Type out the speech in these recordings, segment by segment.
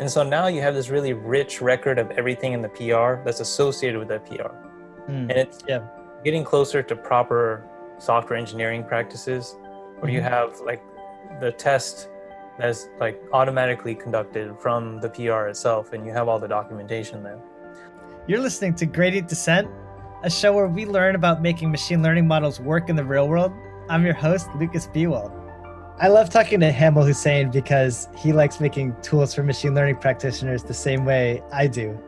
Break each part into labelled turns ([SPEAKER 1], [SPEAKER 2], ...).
[SPEAKER 1] And so now you have this really rich record of everything in the PR that's associated with that PR.
[SPEAKER 2] Mm,
[SPEAKER 1] And it's
[SPEAKER 2] yeah.
[SPEAKER 1] getting closer to proper software engineering practices where you
[SPEAKER 2] Mhm.
[SPEAKER 1] have like the test that's like automatically conducted from the PR itself and you have all the documentation there.
[SPEAKER 2] You're listening to Gradient Dissent, a show where we learn about making machine learning models work in the real world. I'm your host, Lukas Biewald. I love talking to Hamel Husain because he likes making tools for machine learning practitioners the same way I do.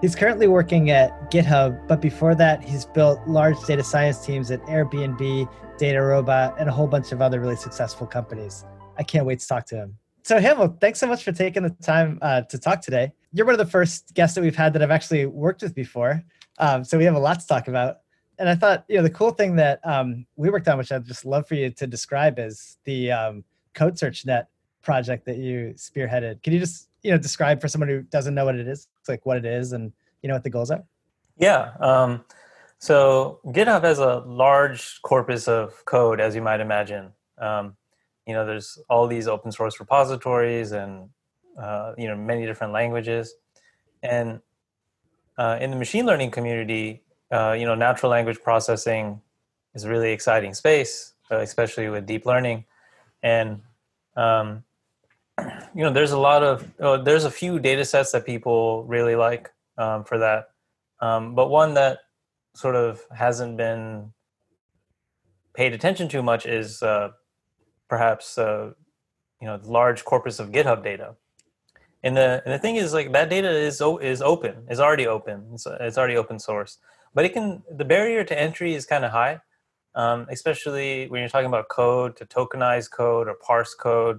[SPEAKER 2] He's currently working at GitHub, but before that, he's built large data science teams at Airbnb, Data Robot, and a whole bunch of other really successful companies. I can't wait to talk to him. So, Hamel, thanks so much for taking the time uh, to talk today. You're one of the first guests that we've had that I've actually worked with before. Um, so, we have a lot to talk about. And I thought, you know, the cool thing that um, we worked on, which I'd just love for you to describe, is the um, CodeSearchNet project that you spearheaded. Can you just, you know, describe for someone who doesn't know what it is, like what it is and, you know, what the goals are?
[SPEAKER 1] Yeah. Um, so GitHub has a large corpus of code, as you might imagine. Um, you know, there's all these open source repositories and uh, you know many different languages, and uh, in the machine learning community, uh, you know, natural language processing is a really exciting space, uh, especially with deep learning, and um, you know, there's a lot of uh, there's a few data sets that people really like um, for that. Um, but one that sort of hasn't been paid attention to much is uh, perhaps uh, you know large corpus of GitHub data. And the and the thing is like that data is is open, is already open, it's, it's already open source. But it can the barrier to entry is kind of high, um, especially when you're talking about code to tokenize code or parse code.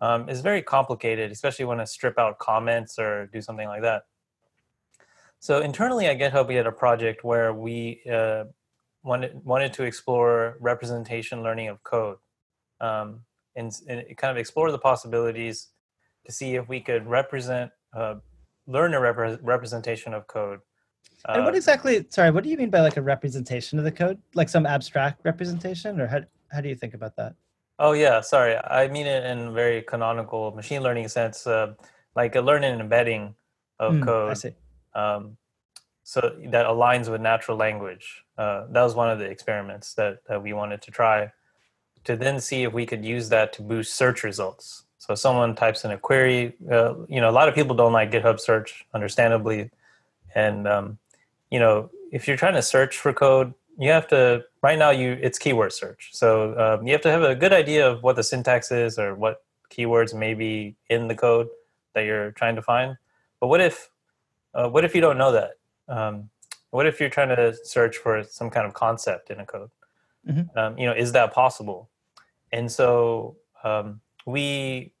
[SPEAKER 1] Um, it's very complicated, especially when I strip out comments or do something like that. So internally at GitHub, we had a project where we uh, wanted wanted to explore representation learning of code, um, and, and kind of explore the possibilities to see if we could represent uh, learn a repre- representation of code.
[SPEAKER 2] And what
[SPEAKER 1] Uh,
[SPEAKER 2] exactly, sorry, what do you mean by like a representation of the code? Like some abstract representation or how, how do you think about that?
[SPEAKER 1] Oh yeah, sorry. I mean it in very canonical machine learning sense, uh, like a learning and embedding of
[SPEAKER 2] I
[SPEAKER 1] code.
[SPEAKER 2] see.
[SPEAKER 1] um, so that aligns with natural language. Uh, that was one of the experiments that, that we wanted to try to then see if we could use that to boost search results. So someone types in a query. Uh, you know, a lot of people don't like GitHub search, understandably, and um, you know, if you're trying to search for code, you have to. Right now, you it's keyword search, so um, you have to have a good idea of what the syntax is or what keywords may be in the code that you're trying to find. But what if uh, what if you don't know that? Um, what if you're trying to search for some kind of concept in a code?
[SPEAKER 2] Mhm.
[SPEAKER 1] Um, you know, is that possible? And so um, we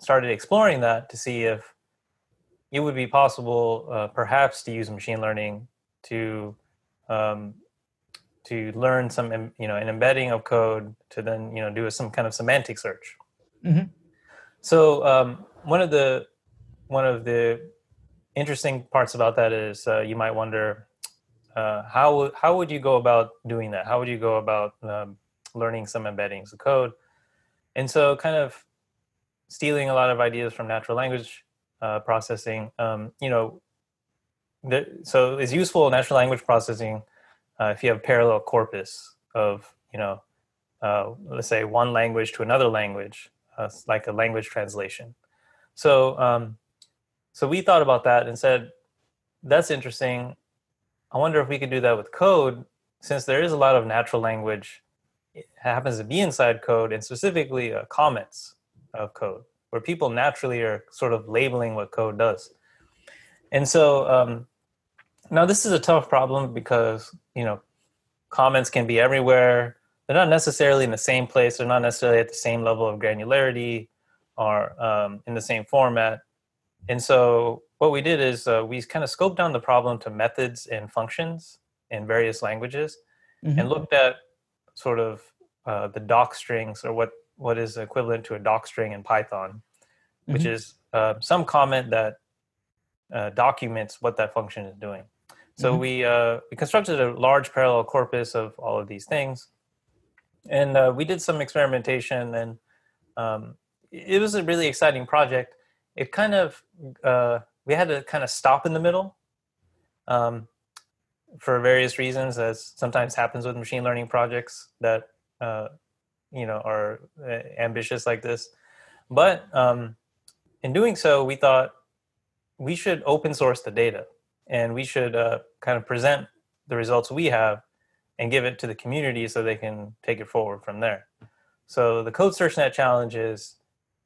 [SPEAKER 1] started exploring that to see if it would be possible, uh, perhaps, to use machine learning to um, to learn some, you know, an embedding of code to then, you know, do some kind of semantic search.
[SPEAKER 2] Mhm.
[SPEAKER 1] So um, one of the one of the interesting parts about that is uh, you might wonder uh, how how would you go about doing that? How would you go about um, learning some embeddings of code? And so, kind of stealing a lot of ideas from natural language uh, processing. Um, you know, the, so it's useful natural language processing uh, if you have a parallel corpus of you know, uh, let's say one language to another language, uh, like a language translation. So, um, so we thought about that and said, that's interesting. I wonder if we could do that with code, since there is a lot of natural language. It happens to be inside code, and specifically uh, comments of code, where people naturally are sort of labeling what code does. And so um, now this is a tough problem because you know comments can be everywhere. They're not necessarily in the same place. They're not necessarily at the same level of granularity or um, in the same format. And so what we did is uh, we kind of scoped down the problem to methods and functions in various languages
[SPEAKER 2] Mhm.
[SPEAKER 1] and looked at sort of uh, the doc strings or what, what is equivalent to a doc string in Python, which
[SPEAKER 2] Mhm.
[SPEAKER 1] is uh, some comment that uh, documents what that function is doing. So
[SPEAKER 2] Mhm.
[SPEAKER 1] we, uh, we constructed a large parallel corpus of all of these things. And uh, we did some experimentation and um, it was a really exciting project it kind of uh, we had to kind of stop in the middle um, for various reasons, as sometimes happens with machine learning projects that uh, you know are uh, ambitious like this. But um, in doing so, we thought we should open source the data and we should uh, kind of present the results we have and give it to the community so they can take it forward from there. So the CodeSearchNet challenge is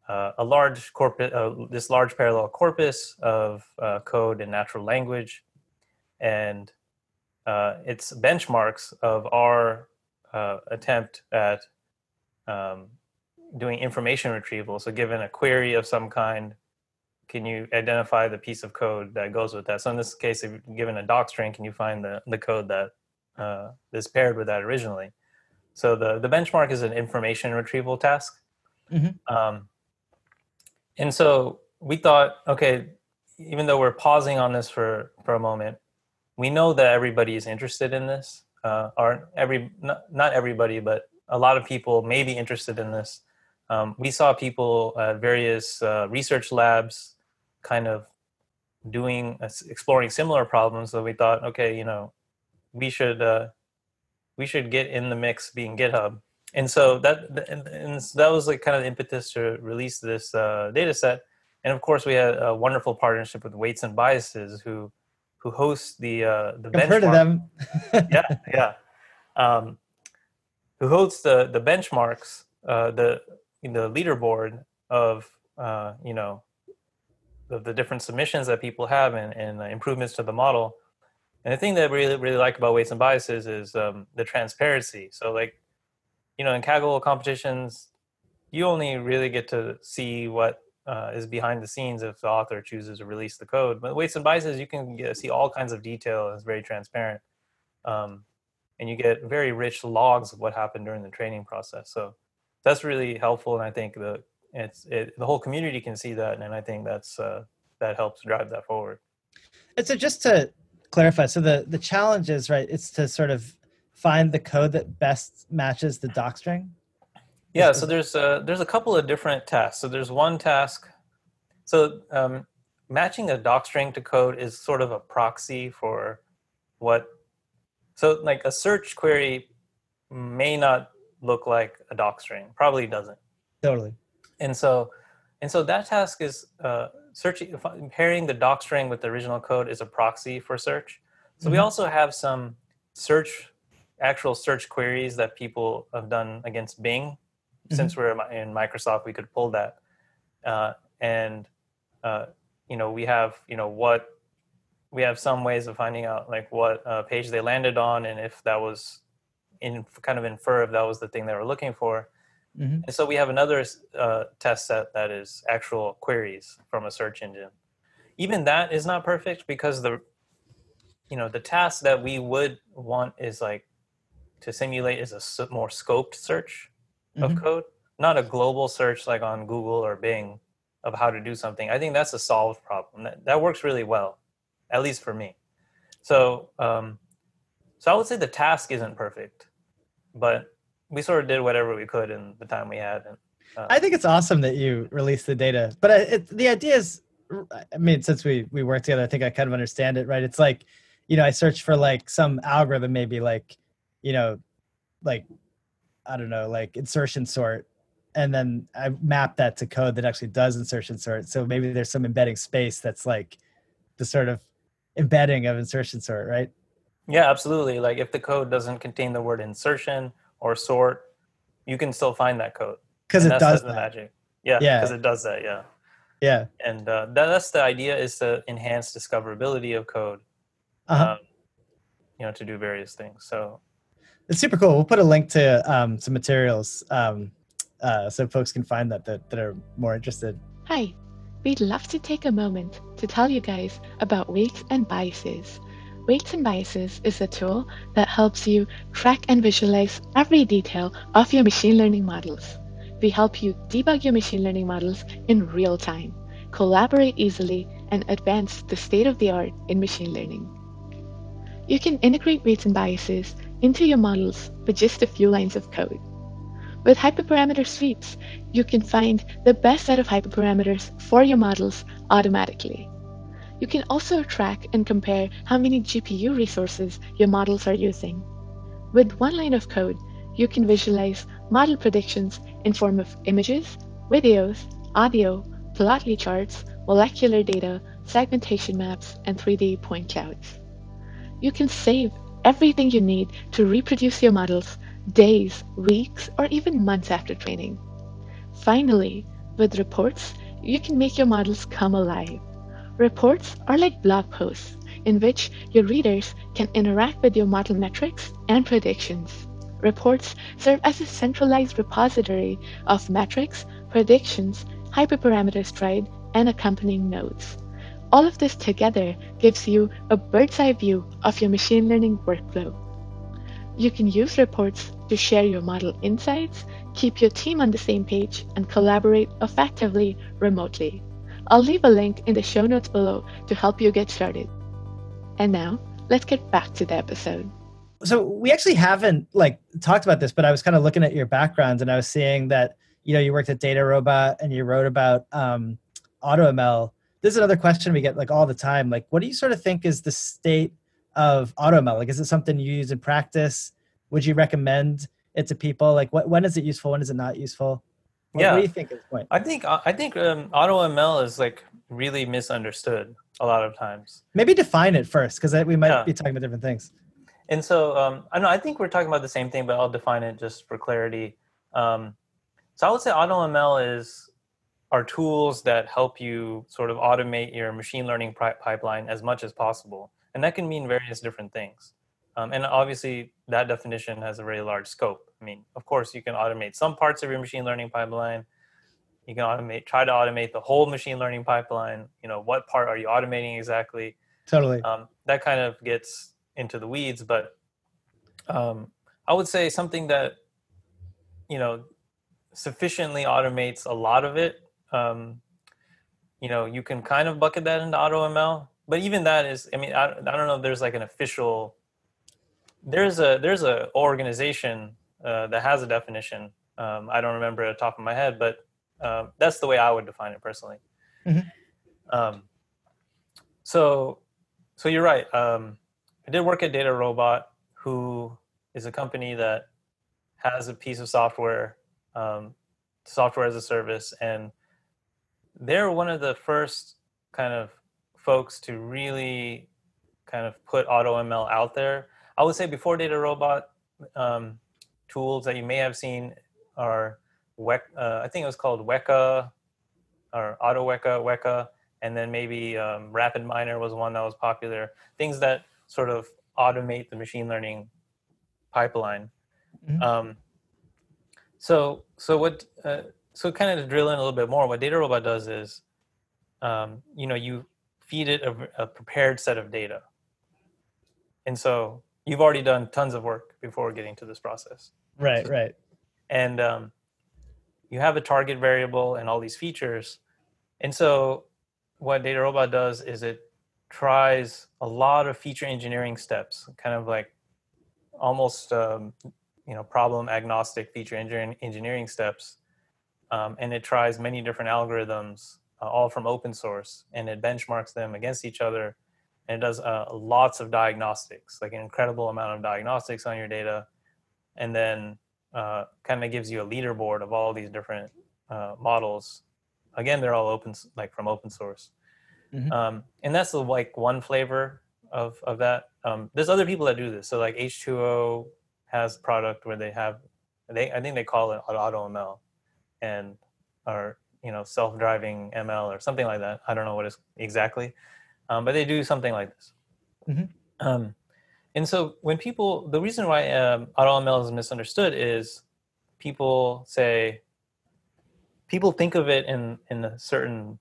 [SPEAKER 1] uh, a large corpus, uh, this large parallel corpus of uh, code in natural language, and uh, it's benchmarks of our attempt at um, doing information retrieval. So given a query of some kind, can you identify the piece of code that goes with that? So in this case, if given a doc string, can you find the, the code that uh, is paired with that originally? So the, the benchmark is an information retrieval task. Mm-hmm. Um, and so we thought, okay, even though we're pausing on this for, for a moment, we know that everybody is interested in this. Uh, or every not, not everybody, but a lot of people may be interested in this. Um, we saw people at various uh, research labs kind of doing uh, exploring similar problems so we thought okay you know we should uh, we should get in the mix being github. And so that and, and that was like kind of the impetus to release this uh, data set and of course we had a wonderful partnership with weights and biases who who host the uh, the
[SPEAKER 2] I've heard of them.
[SPEAKER 1] Yeah yeah. Um, who hosts the the benchmarks uh, the the leaderboard of uh, you know the, the different submissions that people have and, and improvements to the model. And the thing that I really really like about weights and biases is um, the transparency. So like, you know, in Kaggle competitions, you only really get to see what uh, is behind the scenes if the author chooses to release the code. But weights and biases, you can get, see all kinds of detail. It's very transparent, um, and you get very rich logs of what happened during the training process. So that's really helpful, and I think the it's it, the whole community can see that, and I think that's uh, that helps drive that forward.
[SPEAKER 2] And so, just to clarify, so the the challenge is right. It's to sort of find the code that best matches the doc string.
[SPEAKER 1] Yeah. So there's a, there's a couple of different tasks. So there's one task. So um, matching a doc string to code is sort of a proxy for what. So like a search query may not look like a doc string. Probably doesn't.
[SPEAKER 2] Totally
[SPEAKER 1] and so and so that task is uh, searching pairing the doc string with the original code is a proxy for search so mm-hmm. we also have some search actual search queries that people have done against bing mm-hmm. since we're in microsoft we could pull that uh, and uh, you know we have you know what we have some ways of finding out like what uh, page they landed on and if that was in kind of infer if that was the thing they were looking for Mm-hmm. And so we have another uh, test set that is actual queries from a search engine. Even that is not perfect because the you know the task that we would want is like to simulate is a more scoped search of mm-hmm. code, not a global search like on Google or Bing of how to do something. I think that's a solved problem. That, that works really well, at least for me. So, um, so I would say the task isn't perfect, but we sort of did whatever we could in the time we had. And
[SPEAKER 2] uh, I think it's awesome that you released the data, but it, the idea is, I mean, since we we work together, I think I kind of understand it, right? It's like, you know, I search for like some algorithm, maybe like, you know, like, I don't know, like insertion sort, and then I map that to code that actually does insertion sort. So maybe there's some embedding space that's like the sort of embedding of insertion sort, right?
[SPEAKER 1] Yeah, absolutely. Like if the code doesn't contain the word insertion or sort, you can still find that code
[SPEAKER 2] because it does the
[SPEAKER 1] magic. Yeah, yeah, because it does that. Yeah,
[SPEAKER 2] yeah.
[SPEAKER 1] And uh, that, that's the idea is to enhance discoverability of code. Uh-huh. Um, you know, to do various things. So
[SPEAKER 2] it's super cool. We'll put a link to um, some materials um, uh, so folks can find that, that that are more interested.
[SPEAKER 3] Hi, we'd love to take a moment to tell you guys about weights and biases Weights and Biases is a tool that helps you track and visualize every detail of your machine learning models. We help you debug your machine learning models in real time, collaborate easily, and advance the state of the art in machine learning. You can integrate weights and biases into your models with just a few lines of code. With hyperparameter sweeps, you can find the best set of hyperparameters for your models automatically. You can also track and compare how many GPU resources your models are using. With one line of code, you can visualize model predictions in form of images, videos, audio, plotly charts, molecular data, segmentation maps, and 3D point clouds. You can save everything you need to reproduce your models days, weeks, or even months after training. Finally, with reports, you can make your models come alive. Reports are like blog posts in which your readers can interact with your model metrics and predictions. Reports serve as a centralized repository of metrics, predictions, hyperparameters tried, and accompanying nodes. All of this together gives you a bird's eye view of your machine learning workflow. You can use reports to share your model insights, keep your team on the same page, and collaborate effectively remotely. I'll leave a link in the show notes below to help you get started. And now, let's get back to the episode.
[SPEAKER 2] So we actually haven't like talked about this, but I was kind of looking at your background and I was seeing that you know you worked at DataRobot and you wrote about um, AutoML. This is another question we get like all the time. Like, what do you sort of think is the state of AutoML? Like, is it something you use in practice? Would you recommend it to people? Like, what when is it useful? When is it not useful? What,
[SPEAKER 1] yeah.
[SPEAKER 2] what do you think at this point?
[SPEAKER 1] I think I think um, AutoML is like really misunderstood a lot of times.
[SPEAKER 2] Maybe define it first, because we might
[SPEAKER 1] Yeah.
[SPEAKER 2] be talking about different things.
[SPEAKER 1] And so um, I know I think we're talking about the same thing, but I'll define it just for clarity. Um, so I would say AutoML is are tools that help you sort of automate your machine learning pri- pipeline as much as possible, and that can mean various different things. Um, and obviously, that definition has a very large scope. I mean, of course, you can automate some parts of your machine learning pipeline. You can automate, try to automate the whole machine learning pipeline. You know, what part are you automating exactly?
[SPEAKER 2] Totally.
[SPEAKER 1] um, that kind of gets into the weeds but um, i would say something that you know sufficiently automates a lot of it um, you know you can kind of bucket that into automl but even that is i mean i, I don't know if there's like an official there's a there's a organization uh, that has a definition um, i don't remember it at the top of my head but um, that's the way i would define it personally
[SPEAKER 2] Mhm.
[SPEAKER 1] um, so so you're right. Um, I did work at Data Robot, who is a company that has a piece of software, um, software as a service, and they're one of the first kind of folks to really kind of put AutoML out there. I would say before Data Robot, um, tools that you may have seen are Wek, uh, I think it was called Weka or AutoWeka, Weka, and then maybe um, RapidMiner was one that was popular. Things that sort of automate the machine learning pipeline.
[SPEAKER 2] Mhm.
[SPEAKER 1] Um, so, so what? Uh, so, kind of to drill in a little bit more, what DataRobot does is, um, you know, you feed it a, a prepared set of data, and so you've already done tons of work before getting to this process
[SPEAKER 2] Right, right.
[SPEAKER 1] and um, you have a target variable and all these features. And so, what Data Robot does is it tries a lot of feature engineering steps, kind of like almost um, you know problem agnostic feature engineering, engineering steps, um, and it tries many different algorithms, uh, all from open source, and it benchmarks them against each other, and it does uh, lots of diagnostics, like an incredible amount of diagnostics on your data, and then uh, kind of gives you a leaderboard of all these different uh, models. Again, they're all open, like from open source,
[SPEAKER 2] Mhm.
[SPEAKER 1] um, and that's the, like one flavor of of that. Um, there's other people that do this. So like H2O has product where they have, they I think they call it AutoML, and or you know self-driving ML or something like that. I don't know what it's exactly, um, but they do something like this.
[SPEAKER 2] Mhm.
[SPEAKER 1] Um, and so when people, the reason why um, AutoML is misunderstood is people say, people think of it in in a certain,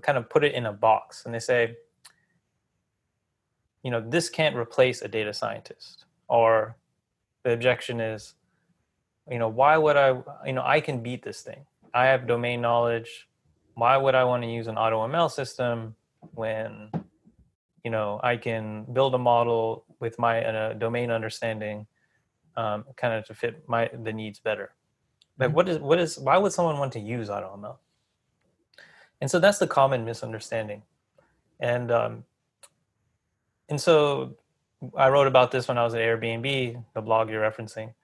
[SPEAKER 1] kind of put it in a box, and they say, you know, this can't replace a data scientist, or the objection is, you know, why would I, you know, I can beat this thing. I have domain knowledge. Why would I want to use an AutoML system when you know i can build a model with my uh, domain understanding um, kind of to fit my the needs better Like
[SPEAKER 2] Mhm.
[SPEAKER 1] what is what is why would someone want to use AutoML? And so that's the common misunderstanding. And um, and so I wrote about this when I was at Airbnb, the blog you're referencing.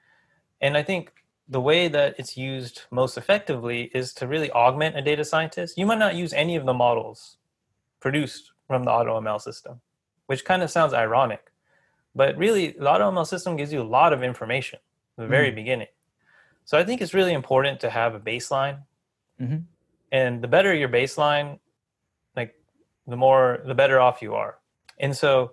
[SPEAKER 1] And I think the way that it's used most effectively is to really augment a data scientist. You might not use any of the models produced from the AutoML system, which kind of sounds ironic. But really, the AutoML system gives you a lot of information at the very beginning. So I think it's really important to have a baseline.
[SPEAKER 2] Mhm.
[SPEAKER 1] And the better your baseline, like the more, the better off you are. And so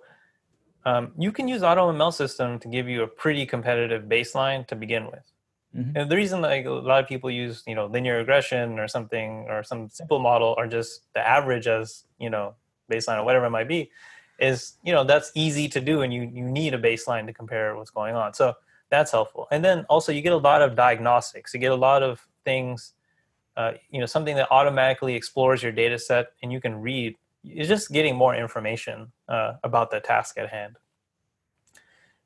[SPEAKER 1] um, you can use AutoML system to give you a pretty competitive baseline to begin with.
[SPEAKER 2] Mhm.
[SPEAKER 1] And the reason like a lot of people use, you know, linear regression or something or some simple model or just the average as, you know, baseline or whatever it might be, is, you know, that's easy to do and you you need a baseline to compare what's going on. So that's helpful. And then also you get a lot of diagnostics. You get a lot of things, uh, you know, something that automatically explores your data set and you can read. You're just getting more information uh, about the task at hand.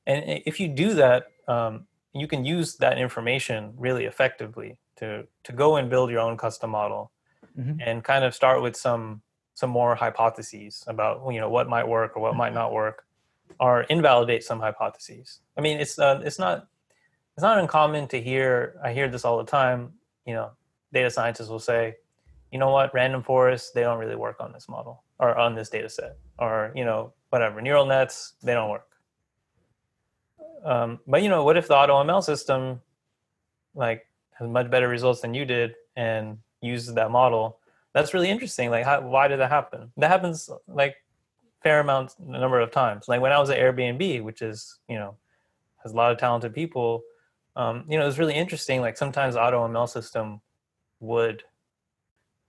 [SPEAKER 1] And if you do that, um, you can use that information really effectively to to go and build your own custom model
[SPEAKER 2] Mhm.
[SPEAKER 1] and kind of start with some some more hypotheses about you know what might work or what might not work or invalidate some hypotheses. I mean it's uh, it's not it's not uncommon to hear i hear this all the time you know data scientists will say you know what? Random forests they don't really work on this model or on this data set or you know whatever. Neural nets they don't work um, but you know what if the automl system like has much better results than you did and uses that model? That's really interesting. Like how, why did that happen? That happens like fair amount number of times. Like when i was at airbnb which is you know has a lot of talented people um, you know it's really interesting. Like sometimes automl system would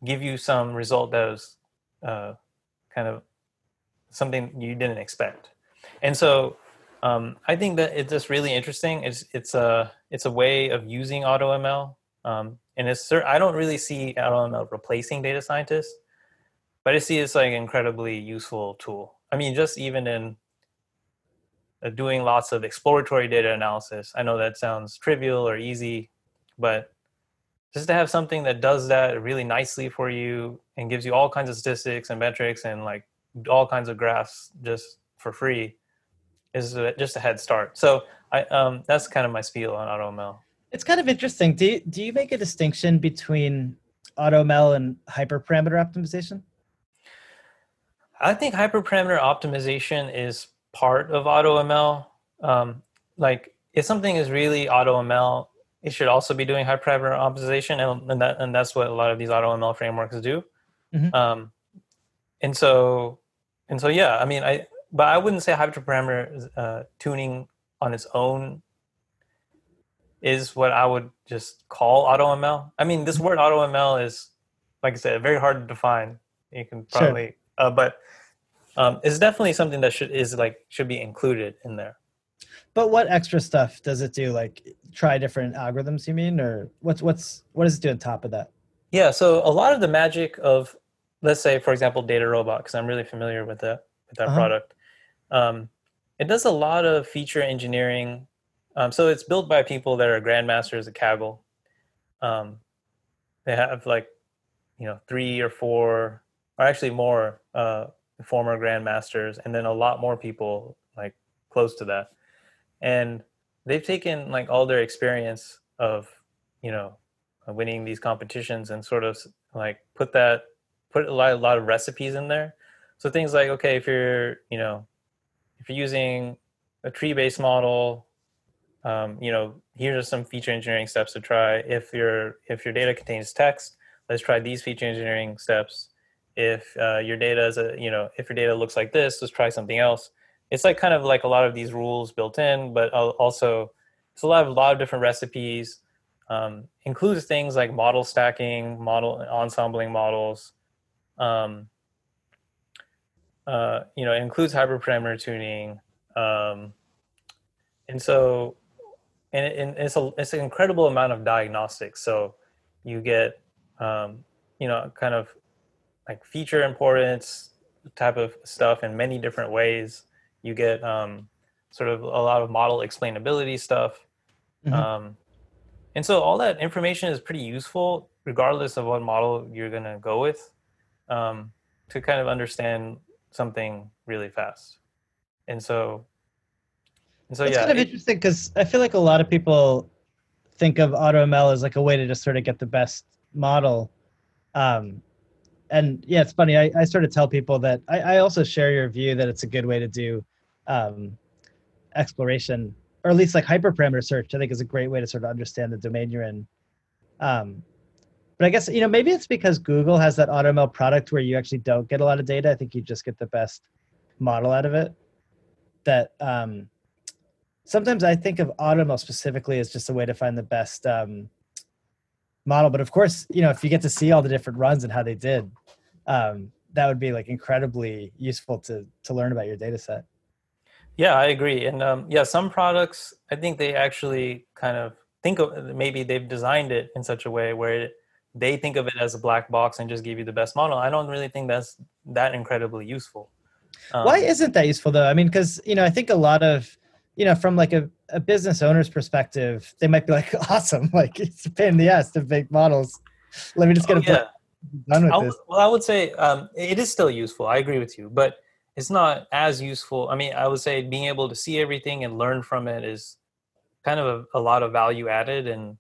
[SPEAKER 1] give you some result that was uh, kind of something you didn't expect. And so um, I think that it's just really interesting. It's it's a it's a way of using AutoML, um, and it's I don't really see AutoML replacing data scientists, but I see it's like an incredibly useful tool. I mean, just even in uh, doing lots of exploratory data analysis. I know that sounds trivial or easy, but just to have something that does that really nicely for you and gives you all kinds of statistics and metrics and like all kinds of graphs just for free is just a head start. So I um, that's kind of my spiel on AutoML.
[SPEAKER 2] It's kind of interesting. Do you, do you make a distinction between AutoML and hyperparameter optimization?
[SPEAKER 1] I think hyperparameter optimization is part of AutoML. Um, like if something is really AutoML, it should also be doing hyperparameter optimization, and, and that and that's what a lot of these AutoML frameworks do.
[SPEAKER 2] Mhm.
[SPEAKER 1] Um, and so and so yeah, I mean I but I wouldn't say hyperparameter uh, tuning on its own is what I would just call AutoML. I mean, this word AutoML is, like I said, very hard to define. You can
[SPEAKER 2] Sure.
[SPEAKER 1] probably, uh, but um, it's definitely something that should is like should be included in there.
[SPEAKER 2] But what extra stuff does it do? Like try different algorithms, you mean, or what's what's what does it do on top of that?
[SPEAKER 1] Yeah, so a lot of the magic of, let's say, for example, Data Robot, because I'm really familiar with that with that
[SPEAKER 2] Uh-huh.
[SPEAKER 1] product. Um, it does a lot of feature engineering. Um, so it's built by people that are grandmasters at Kaggle. Um, they have like, you know, three or four, or actually more uh, former grandmasters, and then a lot more people like close to that. And they've taken like all their experience of, you know, winning these competitions and sort of like put that put a lot, a lot of recipes in there so things like okay if you're you know if you're using a tree based model um, you know here are some feature engineering steps to try if your if your data contains text let's try these feature engineering steps if uh, your data is a you know if your data looks like this let's try something else it's like kind of like a lot of these rules built in but also it's a lot of a lot of different recipes um, includes things like model stacking, model ensembling models. Um, uh, you know, it includes hyperparameter tuning, um, and so, and, it, and it's a it's an incredible amount of diagnostics. So, you get, um, you know, kind of like feature importance type of stuff in many different ways. You get um, sort of a lot of model explainability stuff.
[SPEAKER 2] Mhm.
[SPEAKER 1] Um, and so all that information is pretty useful regardless of what model you're going to go with um, to kind of understand something really fast and so and so
[SPEAKER 2] It's
[SPEAKER 1] yeah
[SPEAKER 2] kind of
[SPEAKER 1] it-
[SPEAKER 2] interesting because I feel like a lot of people think of AutoML as like a way to just sort of get the best model. Um, and yeah, it's funny. I, I sort of tell people that I, I also share your view that it's a good way to do um, exploration, or at least like hyperparameter search. I think is a great way to sort of understand the domain you're in. Um, but I guess you know maybe it's because Google has that AutoML product where you actually don't get a lot of data. I think you just get the best model out of it. That um, sometimes I think of AutoML specifically as just a way to find the best um, model. But of course, you know, if you get to see all the different runs and how they did, um, that would be like incredibly useful to to learn about your data set.
[SPEAKER 1] Yeah, I agree. And um, yeah, some products, I think they actually kind of think of maybe they've designed it in such a way where it, they think of it as a black box and just give you the best model. I don't really think that's that incredibly useful. Um,
[SPEAKER 2] Why isn't that useful though? I mean, because you know, I think a lot of you know, from like a, a business owner's perspective, they might be like, awesome, like it's a pain in the ass to make models. Let me just get
[SPEAKER 1] oh,
[SPEAKER 2] a
[SPEAKER 1] yeah.
[SPEAKER 2] done with
[SPEAKER 1] I
[SPEAKER 2] this.
[SPEAKER 1] well, I would say um, it is still useful. I agree with you, but it's not as useful. I mean, I would say being able to see everything and learn from it is kind of a, a lot of value added, and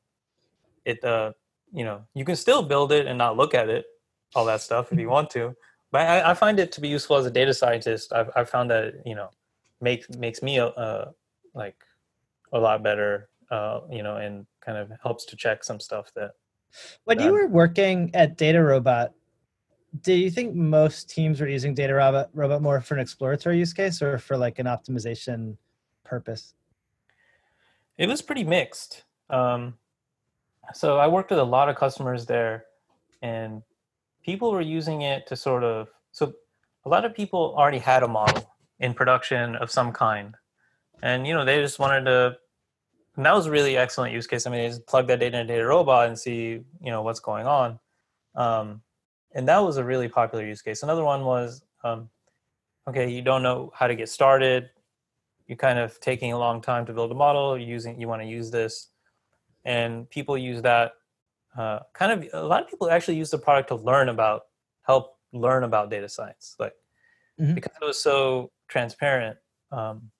[SPEAKER 1] it, uh, you know, you can still build it and not look at it, all that stuff if you want to. But I, I find it to be useful as a data scientist. I've, I've found that you know makes makes me uh, like a lot better, uh, you know, and kind of helps to check some stuff that
[SPEAKER 2] When you
[SPEAKER 1] Um,
[SPEAKER 2] were working at Data Robot, do you think most teams were using Data Robot, Robot more for an exploratory use case or for like an optimization purpose?
[SPEAKER 1] It was pretty mixed. Um, so I worked with a lot of customers there, and people were using it to sort of. So a lot of people already had a model in production of some kind, and you know they just wanted to. And that was a really excellent use case. I mean, they just plug that data into data robot and see you know what's going on, um, and that was a really popular use case. Another one was, um, okay, you don't know how to get started you're kind of taking a long time to build a model you're using you want to use this and people use that uh, kind of a lot of people actually use the product to learn about help learn about data science like
[SPEAKER 2] Mhm.
[SPEAKER 1] because it was so transparent um,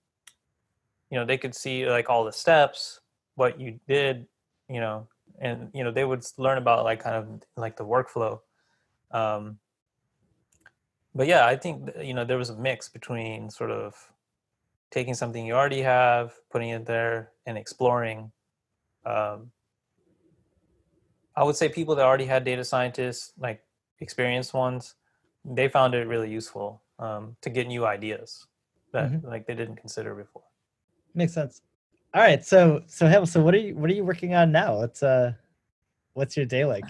[SPEAKER 1] you know they could see like all the steps what you did you know and you know they would learn about like kind of like the workflow um, but yeah i think you know there was a mix between sort of taking something you already have putting it there and exploring um, i would say people that already had data scientists like experienced ones they found it really useful um, to get new ideas that
[SPEAKER 2] Mhm.
[SPEAKER 1] like they didn't consider before
[SPEAKER 2] Makes sense. All right, so so Hal, so what are you what are you working on now? What's uh what's your day like?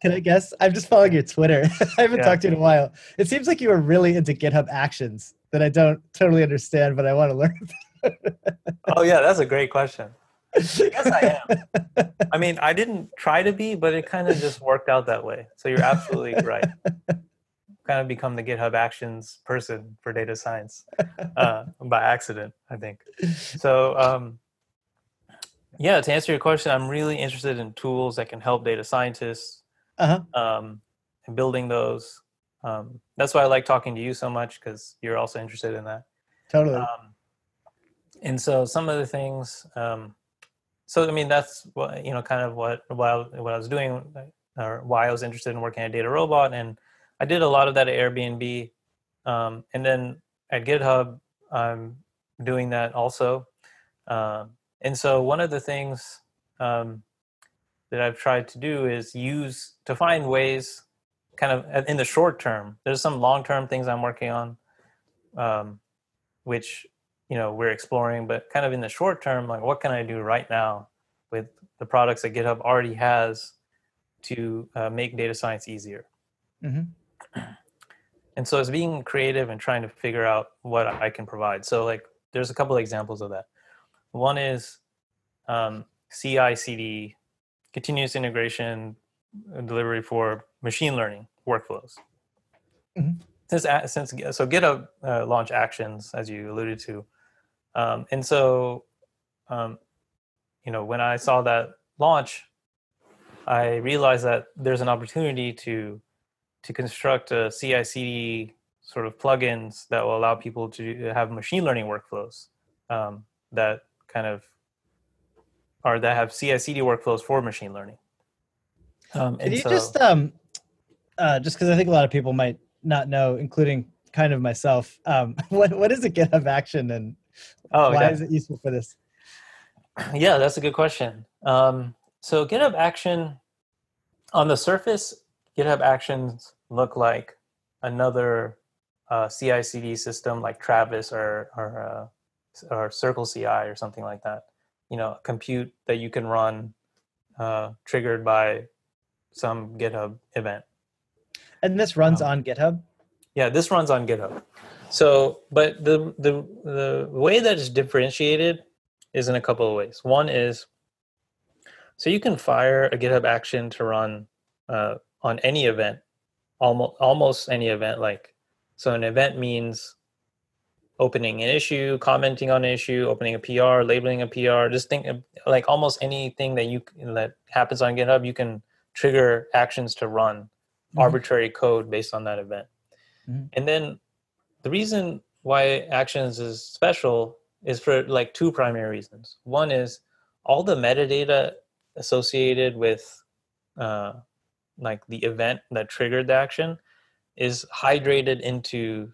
[SPEAKER 2] Can I guess? I'm just following your Twitter. I haven't
[SPEAKER 1] Yeah.
[SPEAKER 2] talked to you in a while. It seems like you are really into GitHub Actions that I don't totally understand, but I want to learn.
[SPEAKER 1] oh yeah that's a great question i guess i am. I mean i didn't try to be but it kind of just worked out that way. So you're absolutely right. Kind of become the github actions person for data science uh, by accident i think. So um, yeah to answer your question i'm really interested in tools that can help data scientists
[SPEAKER 2] Uh-huh.
[SPEAKER 1] um, and building those. Um, that's why i like talking to you so much because you're also interested in that.
[SPEAKER 2] Totally.
[SPEAKER 1] um, and so some of the things um, so i mean that's what you know kind of what what I, what I was doing or why i was interested in working at data robot. And i did a lot of that at airbnb. Um, and then at github i'm doing that also. Um, and so one of the things um, that i've tried to do is use to find ways kind of uh, in the short term there's some long term things i'm working on um, which you know we're exploring but kind of in the short term like what can i do right now with the products that github already has to uh, make data science easier
[SPEAKER 2] Mhm.
[SPEAKER 1] and so it's being creative and trying to figure out what i can provide so like there's a couple of examples of that one is um, ci cd continuous integration delivery for machine learning workflows
[SPEAKER 2] Mhm.
[SPEAKER 1] since since so github uh, launch actions as you alluded to um, and so um, you know when i saw that launch, I realized that there's an opportunity to to construct a CI/CD sort of plugins that will allow people to have machine learning workflows um, that kind of are that have CI/CD workflows for machine learning.
[SPEAKER 2] Um, Can you so, just um, uh, just because I think a lot of people might not know, including kind of myself, um, what what is a GitHub Action and oh, why is it useful for this?
[SPEAKER 1] Yeah, that's a good question. Um, so GitHub Action, on the surface, GitHub Actions look like another uh, CI/CD system like Travis or or, uh, or Circle CI or something like that. You know, compute that you can run uh, triggered by some GitHub event.
[SPEAKER 2] And this runs um, on GitHub.
[SPEAKER 1] Yeah, this runs on GitHub. So, but the the the way that it's differentiated is in a couple of ways. One is so you can fire a GitHub action to run uh, on any event, almost almost any event. Like, so an event means opening an issue, commenting on an issue, opening a PR, labeling a PR. Just think like almost anything that you that happens on GitHub, you can trigger actions to run mm-hmm. arbitrary code based on that event. Mm-hmm. And then the reason why actions is special is for like two primary reasons. One is all the metadata associated with uh, like the event that triggered the action is hydrated into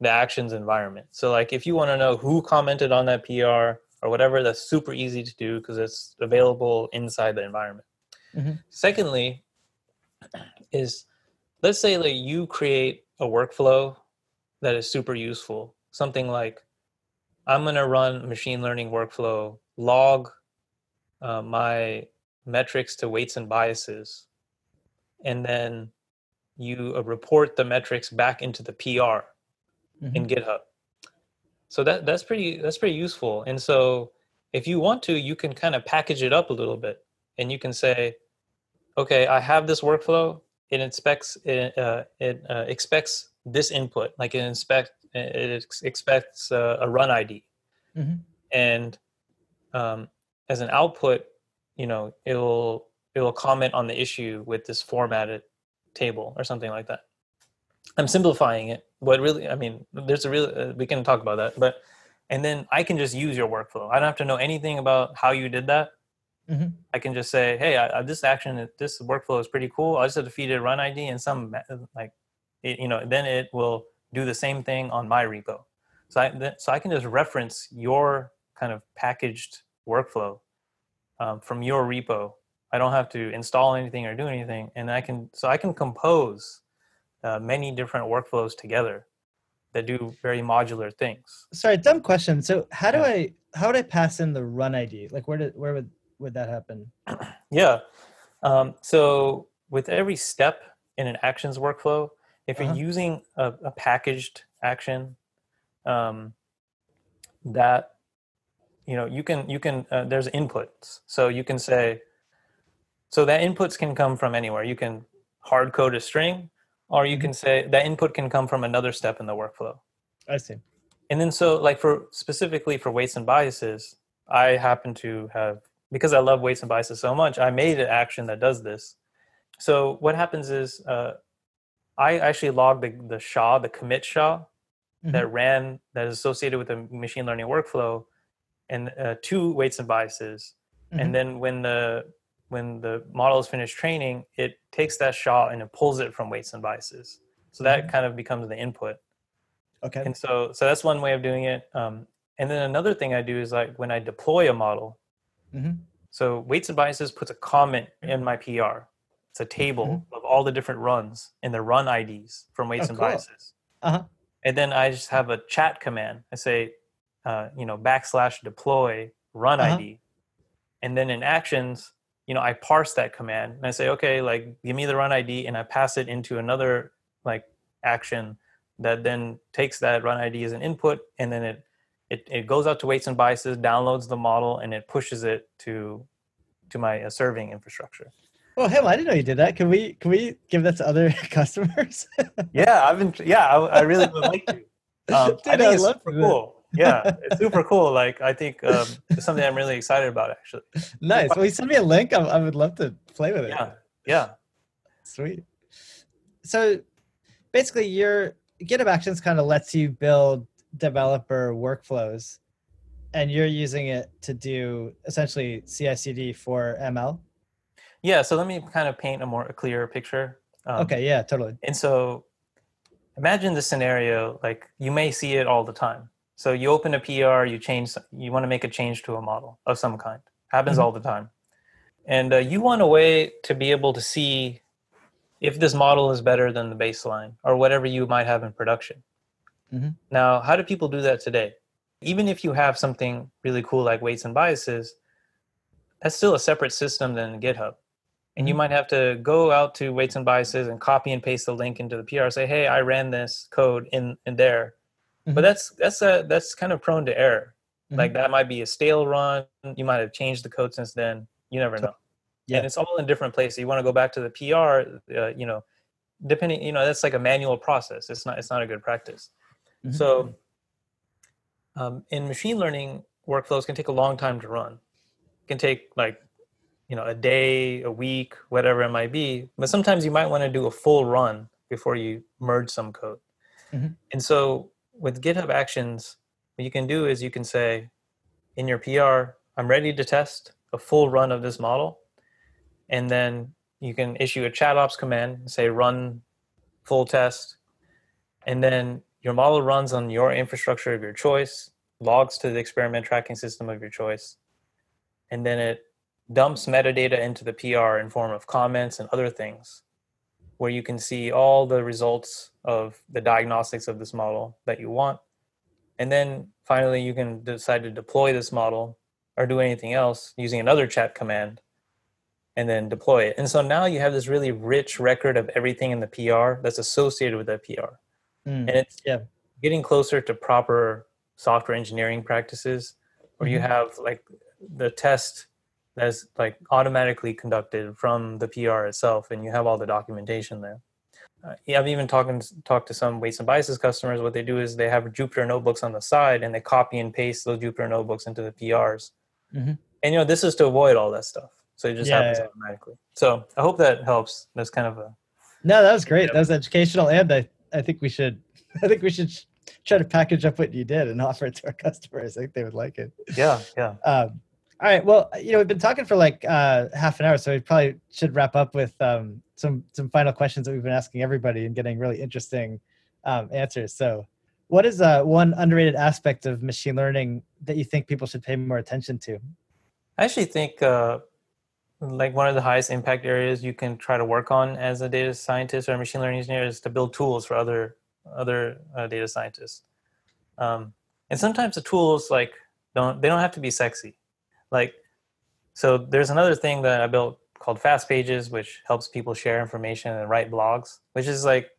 [SPEAKER 1] the actions environment. So like if you want to know who commented on that PR or whatever, that's super easy to do because it's available inside the environment. Mm-hmm. Secondly, is let's say like you create a workflow that is super useful. Something like I'm going to run machine learning workflow, log uh, my metrics to weights and biases, and then you uh, report the metrics back into the PR mm-hmm. in GitHub. So that that's pretty that's pretty useful. And so if you want to, you can kind of package it up a little bit, and you can say, okay, I have this workflow. It inspects it, uh, it uh, expects this input, like it inspect it expects a, a run ID, mm-hmm. and um, as an output, you know, it'll it'll comment on the issue with this formatted table or something like that. I'm simplifying it. What really, I mean, there's a real, uh, we can talk about that, but, and then I can just use your workflow. I don't have to know anything about how you did that. Mm-hmm. I can just say, hey, I, I, this action, this workflow is pretty cool. I just have to feed it a run ID and some like, it, you know, then it will do the same thing on my repo. So I, so I can just reference your kind of packaged workflow um, from your repo. I don't have to install anything or do anything, and I can so I can compose uh, many different workflows together that do very modular things.
[SPEAKER 2] Sorry, dumb question. So how do yeah. I how would I pass in the run ID? Like where did where would would that happen?
[SPEAKER 1] yeah. Um, so with every step in an actions workflow, if uh-huh. you're using a, a packaged action, um, that you know you can you can uh, there's inputs. So you can say, so that inputs can come from anywhere. You can hard code a string, or you mm-hmm. can say that input can come from another step in the workflow.
[SPEAKER 2] I see.
[SPEAKER 1] And then so like for specifically for weights and biases, I happen to have because I love weights and biases so much, I made an action that does this. So what happens is uh, I actually logged the, the SHA, the commit SHA mm-hmm. that ran that is associated with the machine learning workflow, and uh, two weights and biases. Mm-hmm. And then when the when the model is finished training, it takes that SHA and it pulls it from weights and biases. So that mm-hmm. kind of becomes the input.
[SPEAKER 2] Okay.
[SPEAKER 1] And so so that's one way of doing it. Um, and then another thing I do is like when I deploy a model, Mm-hmm. So weights and biases puts a comment in my PR. It's a table mm-hmm. of all the different runs and the run IDs from weights oh, and cool. biases. Uh-huh. And then I just have a chat command. I say, uh, you know, backslash deploy run uh-huh. ID. And then in actions, you know, I parse that command and I say, okay, like give me the run ID and I pass it into another like action that then takes that run ID as an input and then it it, it goes out to weights and biases, downloads the model, and it pushes it to to my uh, serving infrastructure.
[SPEAKER 2] Oh hell, I didn't know you did that. Can we can we give that to other customers?
[SPEAKER 1] yeah, I've been. Yeah, I, I really would like to. Um, Dude, I think I it's super cool. yeah, it's super cool. Like I think um, it's something I'm really excited about actually.
[SPEAKER 2] Nice. Well, you send me a link. I, I would love to play with it.
[SPEAKER 1] Yeah, yeah.
[SPEAKER 2] Sweet. So basically, your GitHub Actions kind of lets you build developer workflows, and you're using it to do essentially CI/CD for ML.
[SPEAKER 1] Yeah. So let me kind of paint a more a clearer picture.
[SPEAKER 2] Um, okay. Yeah. Totally.
[SPEAKER 1] And so imagine the scenario like you may see it all the time so you open a pr you change you want to make a change to a model of some kind happens mm-hmm. all the time and uh, you want a way to be able to see if this model is better than the baseline or whatever you might have in production mm-hmm. now how do people do that today even if you have something really cool like weights and biases that's still a separate system than github and you mm-hmm. might have to go out to weights and biases and copy and paste the link into the PR. Say, hey, I ran this code in in there, mm-hmm. but that's that's a that's kind of prone to error. Mm-hmm. Like that might be a stale run. You might have changed the code since then. You never know. Yeah. And it's all in different places. You want to go back to the PR. Uh, you know, depending. You know, that's like a manual process. It's not. It's not a good practice. Mm-hmm. So, um, in machine learning, workflows can take a long time to run. It can take like you know a day a week whatever it might be but sometimes you might want to do a full run before you merge some code mm-hmm. and so with github actions what you can do is you can say in your pr i'm ready to test a full run of this model and then you can issue a chat ops command say run full test and then your model runs on your infrastructure of your choice logs to the experiment tracking system of your choice and then it dumps metadata into the PR in form of comments and other things, where you can see all the results of the diagnostics of this model that you want. And then finally, you can decide to deploy this model or do anything else using another chat command and then deploy it. And so now you have this really rich record of everything in the PR that's associated with that PR. Mm, and it's yeah. getting closer to proper software engineering practices where mm-hmm. you have like the test that's like automatically conducted from the PR itself, and you have all the documentation there. Uh, yeah, I've even talked talked to some weights and biases customers. What they do is they have Jupyter notebooks on the side, and they copy and paste those Jupyter notebooks into the PRs. Mm-hmm. And you know, this is to avoid all that stuff, so it just yeah, happens yeah. automatically. So I hope that helps. That's kind of a
[SPEAKER 2] no. That was great. That was educational, and I I think we should I think we should try to package up what you did and offer it to our customers. I think they would like it.
[SPEAKER 1] Yeah, yeah. Um,
[SPEAKER 2] all right. Well, you know, we've been talking for like uh, half an hour, so we probably should wrap up with um, some some final questions that we've been asking everybody and getting really interesting um, answers. So, what is uh, one underrated aspect of machine learning that you think people should pay more attention to?
[SPEAKER 1] I actually think uh, like one of the highest impact areas you can try to work on as a data scientist or a machine learning engineer is to build tools for other other uh, data scientists. Um, and sometimes the tools like don't they don't have to be sexy like so there's another thing that i built called fast pages which helps people share information and write blogs which is like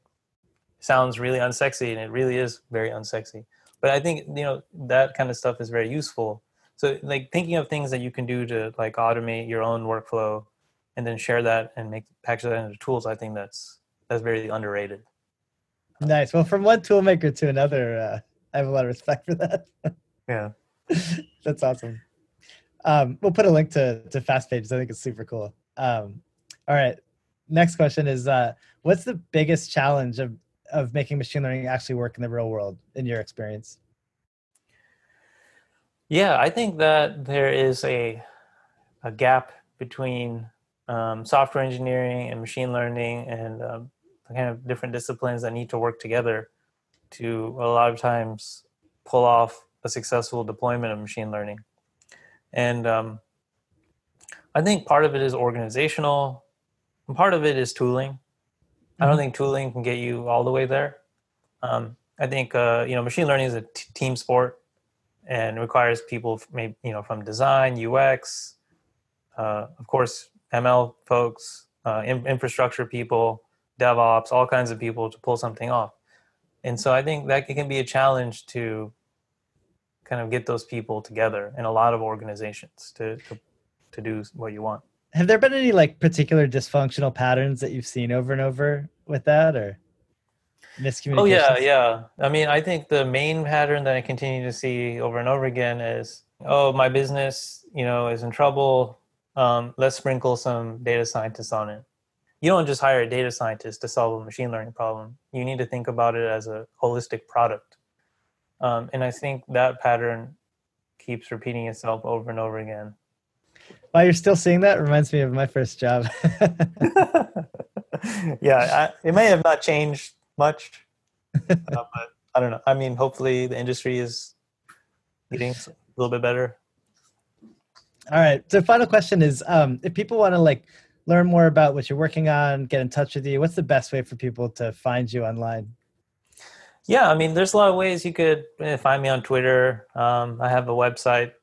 [SPEAKER 1] sounds really unsexy and it really is very unsexy. But i think you know that kind of stuff is very useful. So like thinking of things that you can do to like automate your own workflow and then share that and make package that into tools i think that's that's very underrated.
[SPEAKER 2] Nice. Well from one toolmaker to another uh, i have a lot of respect for that.
[SPEAKER 1] Yeah.
[SPEAKER 2] That's awesome um, we'll put a link to to Fast Pages. I think it's super cool. Um, all right. Next question is uh, what's the biggest challenge of of making machine learning actually work in the real world in your experience?
[SPEAKER 1] Yeah, I think that there is a a gap between um, software engineering and machine learning and um, kind of different disciplines that need to work together to a lot of times pull off a successful deployment of machine learning. And um, I think part of it is organizational, and part of it is tooling. Mm-hmm. I don't mm-hmm. think tooling can get you all the way there. Um, I think uh, you know machine learning is a t- team sport and requires people, maybe you know, from design, UX, uh, of course, ML folks, uh, in- infrastructure people, DevOps, all kinds of people to pull something off. And so I think that it can be a challenge to kind of get those people together in a lot of organizations to, to to do what you want.
[SPEAKER 2] Have there been any like particular dysfunctional patterns that you've seen over and over with that or miscommunication.
[SPEAKER 1] Oh yeah, yeah. I mean, I think the main pattern that I continue to see over and over again is, oh, my business, you know, is in trouble. Um, let's sprinkle some data scientists on it. You don't just hire a data scientist to solve a machine learning problem. You need to think about it as a holistic product. Um, and I think that pattern keeps repeating itself over and over again.
[SPEAKER 2] While you're still seeing that, reminds me of my first job.
[SPEAKER 1] yeah, I, it may have not changed much, uh, but I don't know. I mean, hopefully the industry is getting a little bit better.
[SPEAKER 2] All right. So, final question is: um, if people want to like learn more about what you're working on, get in touch with you, what's the best way for people to find you online?
[SPEAKER 1] Yeah, I mean, there's a lot of ways you could find me on Twitter. Um, I have a website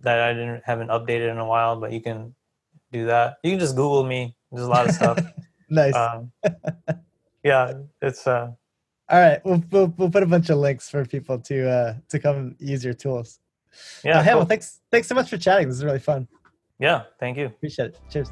[SPEAKER 1] that I didn't haven't updated in a while, but you can do that. You can just Google me. There's a lot of stuff.
[SPEAKER 2] nice.
[SPEAKER 1] Um, yeah, it's. Uh,
[SPEAKER 2] All right, we'll, we'll we'll put a bunch of links for people to uh, to come use your tools.
[SPEAKER 1] yeah,
[SPEAKER 2] uh, Hamel,
[SPEAKER 1] cool.
[SPEAKER 2] thanks thanks so much for chatting. This is really fun.
[SPEAKER 1] yeah. Thank you.
[SPEAKER 2] Appreciate it. Cheers.